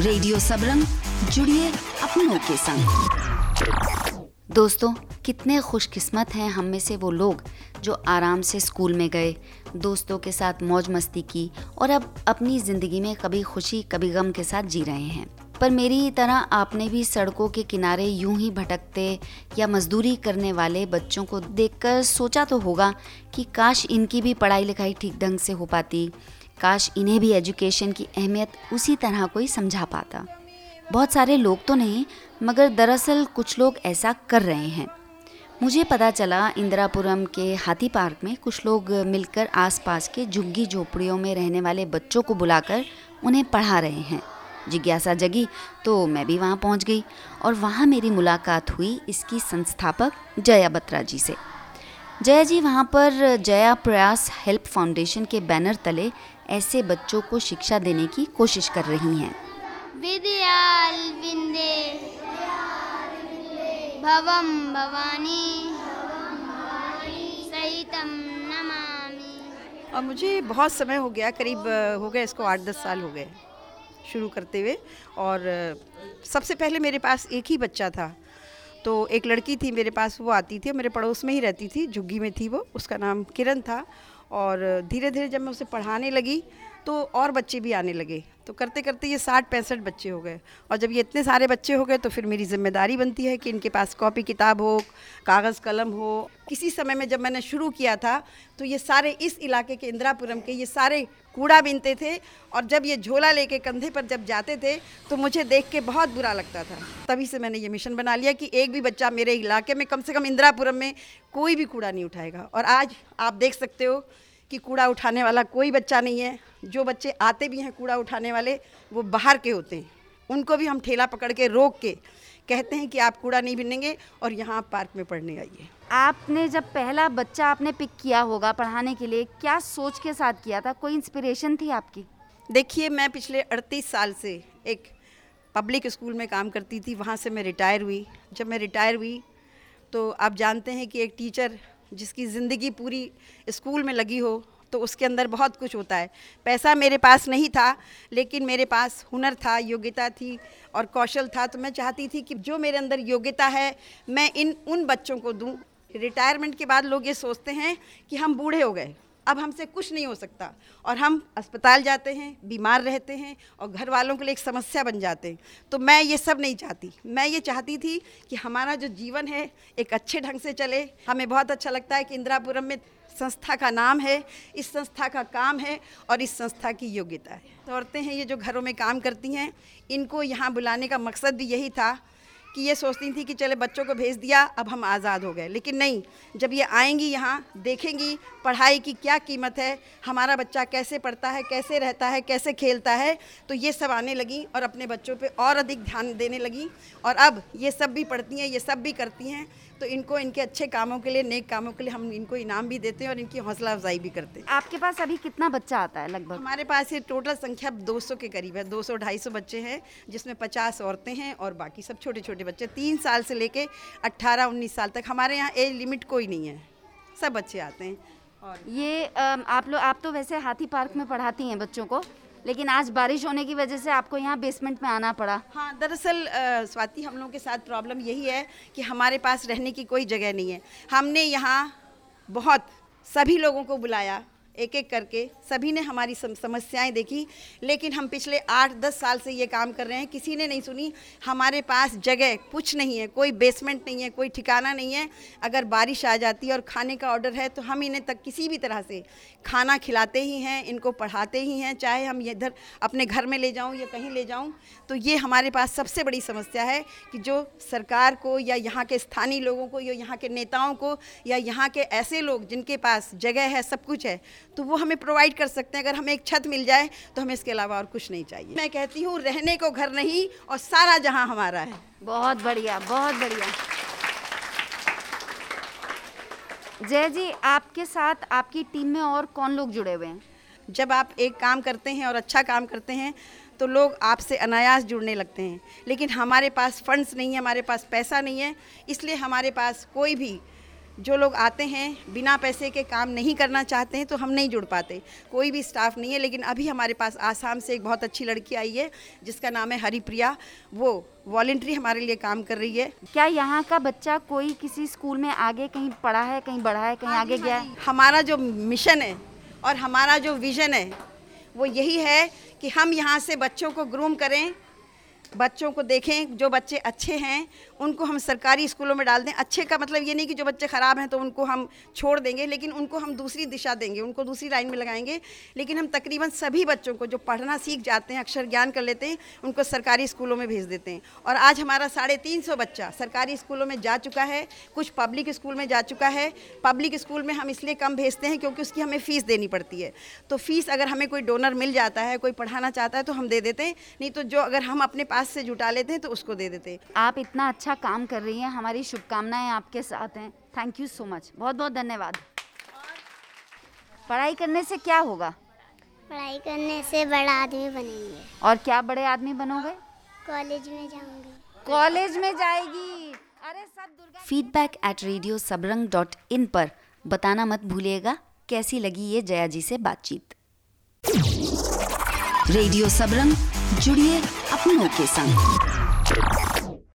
Radio Sabrang, जुड़िए अपनों के संग। दोस्तों, कितने खुशकिस्मत हैं हम में से वो लोग जो आराम से स्कूल में गए, दोस्तों के साथ मौज मस्ती की और अब अपनी ज़िंदगी में कभी खुशी, कभी गम के साथ जी रहे हैं। पर मेरी तरह आपने भी सड़कों के किनारे यूँ ही भटकते या मजदूरी करने वाले बच्चों को देखकर सोचा तो होगा कि काश इनकी भी पढ़ाई लिखाई ठीक ढंग से हो पाती। काश इन्हें भी एजुकेशन की अहमियत उसी तरह कोई समझा पाता। बहुत सारे लोग तो नहीं, मगर दरअसल कुछ लोग ऐसा कर रहे हैं। मुझे पता चला इंदिरापुरम के हाथी पार्क में कुछ लोग मिलकर आसपास के झुग्गी झोपड़ियों में रहने वाले बच्चों को बुलाकर उन्हें पढ़ा रहे हैं। जिज्ञासा जगी तो मैं भी वहाँ पहुँच गई और वहाँ मेरी मुलाकात हुई इसकी संस्थापक जया बत्रा जी से। जया जी, वहाँ पर जया प्रयास हेल्प फाउंडेशन के बैनर तले ऐसे बच्चों को शिक्षा देने की कोशिश कर रही हैं। विद्याल विंदे भवम भवानी। सहितम नमामि। और मुझे बहुत समय हो गया करीब हो गए इसको आठ दस साल हो गए शुरू करते हुए। और सबसे पहले मेरे पास एक ही बच्चा था। तो एक लड़की थी मेरे पास वो आती थी मेरे पड़ोस में ही रहती थी झुग्गी में थी वो उसका नाम किरण था। और धीरे धीरे जब मैं उसे पढ़ाने लगी तो और बच्चे भी आने लगे। तो करते करते ये साठ पैंसठ बच्चे हो गए। और जब ये इतने सारे बच्चे हो गए तो फिर मेरी ज़िम्मेदारी बनती है कि इनके पास कॉपी किताब हो, कागज़ कलम हो। किसी समय में जब मैंने शुरू किया था तो ये सारे इस इलाके के, इंदिरापुरम के, ये सारे कूड़ा बीनते थे। और जब ये झोला लेके कंधे पर जब जाते थे तो मुझे देख के बहुत बुरा लगता था। तभी से मैंने ये मिशन बना लिया कि एक भी बच्चा मेरे इलाके में, कम से कम इंदिरापुरम में कोई भी कूड़ा नहीं उठाएगा। और आज आप देख सकते हो कि कूड़ा उठाने वाला कोई बच्चा नहीं है। जो बच्चे आते भी हैं कूड़ा उठाने वाले वो बाहर के होते हैं। उनको भी हम ठेला पकड़ के रोक के कहते हैं कि आप कूड़ा नहीं बिनेंगे और यहाँ पार्क में पढ़ने आइए। आपने जब पहला बच्चा आपने पिक किया होगा पढ़ाने के लिए क्या सोच के साथ किया था? कोई इंस्पिरेशन थी आपकी? देखिए मैं पिछले अड़तीस साल से एक पब्लिक स्कूल में काम करती थी। वहाँ से मैं रिटायर हुई। जब मैं रिटायर हुई तो आप जानते हैं कि एक टीचर जिसकी ज़िंदगी पूरी स्कूल में लगी हो तो उसके अंदर बहुत कुछ होता है। पैसा मेरे पास नहीं था, लेकिन मेरे पास हुनर था, योग्यता थी और कौशल था। तो मैं चाहती थी कि जो मेरे अंदर योग्यता है, मैं इन, उन बच्चों को दूँ। रिटायरमेंट के बाद लोग ये सोचते हैं कि हम बूढ़े हो गए। अब हमसे कुछ नहीं हो सकता। और हम अस्पताल जाते हैं, बीमार रहते हैं और घर वालों के लिए एक समस्या बन जाते हैं। तो मैं ये सब नहीं चाहती। मैं ये चाहती थी कि हमारा जो जीवन है एक अच्छे ढंग से चले। हमें बहुत अच्छा लगता है कि इंदिरापुरम में संस्था का नाम है, इस संस्था का काम है और इस संस्था की योग्यता है। औरतें हैं ये जो घरों में काम करती हैं, इनको यहाँ बुलाने का मकसद भी यही था कि ये सोचती थी कि चले बच्चों को भेज दिया, अब हम आज़ाद हो गए। लेकिन नहीं, जब ये आएँगी यहाँ, देखेंगी पढ़ाई की क्या कीमत है, हमारा बच्चा कैसे पढ़ता है, कैसे रहता है, कैसे खेलता है तो ये सब आने लगी और अपने बच्चों पे और अधिक ध्यान देने लगी। और अब ये सब भी पढ़ती हैं, ये सब भी करती हैं तो इनको इनके अच्छे कामों के लिए नेक कामों के लिए हम इनको इनाम भी देते हैं और इनकी हौसला अफजाई भी करते हैं। आपके पास अभी कितना बच्चा आता है लगभग? हमारे पास ये टोटल संख्या 200 के करीब है। 200 250 बच्चे हैं जिसमें 50 औरतें हैं और बाकी सब छोटे छोटे बच्चे। तीन साल से लेके 18 19 साल तक हमारे यहाँ एज लिमिट कोई नहीं है। सब बच्चे आते हैं और ये आप लोग आप तो वैसे हाथी पार्क में पढ़ाती हैं बच्चों को। लेकिन आज बारिश होने की वजह से आपको यहाँ बेसमेंट में आना पड़ा। हाँ दरअसल स्वाति, हम लोगों के साथ प्रॉब्लम यही है कि हमारे पास रहने की कोई जगह नहीं है। हमने यहाँ बहुत सभी लोगों को बुलाया। एक एक करके सभी ने हमारी समस्याएँ देखी। लेकिन हम पिछले आठ दस साल से ये काम कर रहे हैं। किसी ने नहीं सुनी। हमारे पास जगह कुछ नहीं है। कोई बेसमेंट नहीं है, कोई ठिकाना नहीं है। अगर बारिश आ जाती है और खाने का ऑर्डर है तो हम इन्हें तक किसी भी तरह से खाना खिलाते ही हैं, इनको पढ़ाते ही हैं। चाहे हम इधर अपने घर में ले जाऊँ या कहीं ले जाऊँ तो ये हमारे पास सबसे बड़ी समस्या है कि जो सरकार को या यहाँ के स्थानीय लोगों को या यहाँ के नेताओं को या यहाँ के ऐसे लोग जिनके पास जगह है, सब कुछ है तो वो हमें प्रोवाइड कर सकते हैं। अगर हमें एक छत मिल जाए तो हमें इसके अलावा और कुछ नहीं चाहिए। मैं कहती हूँ रहने को घर नहीं और सारा जहाँ हमारा है। बहुत बढ़िया बहुत बढ़िया। जय जी आपके साथ आपकी टीम में और कौन लोग जुड़े हुए हैं? जब आप एक काम करते हैं और अच्छा काम करते हैं तो लोग आपसे अनायास जुड़ने लगते हैं। लेकिन हमारे पास फंड्स नहीं है हमारे पास पैसा नहीं है इसलिए हमारे पास कोई भी जो लोग आते हैं बिना पैसे के काम नहीं करना चाहते हैं तो हम नहीं जुड़ पाते। कोई भी स्टाफ नहीं है लेकिन अभी हमारे पास आसाम से एक बहुत अच्छी लड़की आई है जिसका नाम है हरिप्रिया। वो वॉल्ट्री हमारे लिए काम कर रही है। क्या यहाँ का बच्चा कोई किसी स्कूल में आगे कहीं पढ़ा है कहीं बढ़ा है कहीं आगे गया है हमारा जो मिशन है और हमारा जो विज़न है वो यही है कि हम यहाँ से बच्चों को ग्रूम करें बच्चों को देखें जो बच्चे अच्छे हैं उनको हम सरकारी स्कूलों में डाल दें। अच्छे का मतलब ये नहीं कि जो बच्चे ख़राब हैं तो उनको हम छोड़ देंगे, लेकिन उनको हम दूसरी दिशा देंगे, उनको दूसरी लाइन में लगाएँगे। लेकिन हम तकरीबन सभी बच्चों को जो पढ़ना सीख जाते हैं, अक्षर ज्ञान कर लेते हैं, उनको सरकारी स्कूलों में भेज देते हैं। और आज हमारा साढ़े तीन सौ बच्चा सरकारी स्कूलों में जा चुका है, कुछ पब्लिक स्कूल में जा चुका है। पब्लिक स्कूल में हम इसलिए कम भेजते हैं क्योंकि उसकी हमें फ़ीस देनी पड़ती है। तो फ़ीस अगर हमें कोई डोनर मिल जाता है, कोई पढ़ाना चाहता है तो हम दे देते हैं, नहीं तो जो अगर हम अपने पास से जुटा लेते हैं तो उसको दे देते हैं। आप इतना अच्छा काम कर रही हैं हमारी शुभकामनाएँ आपके साथ हैं। थैंक यू सो मच बहुत बहुत धन्यवाद। पढ़ाई करने से क्या होगा? पढ़ाई करने से बड़ा आदमी बनेंगे। और क्या बड़े आदमी बनोगे? कॉलेज में जाऊँगी। कॉलेज में जाएगी। अरे सब Durga feedback at radio Sabrang dot in पर। बताना मत भूलिएगा। कैसी लगी ये जया जी से बातचीत? रेडियो सबरंग जुड़िए अपनों के संग।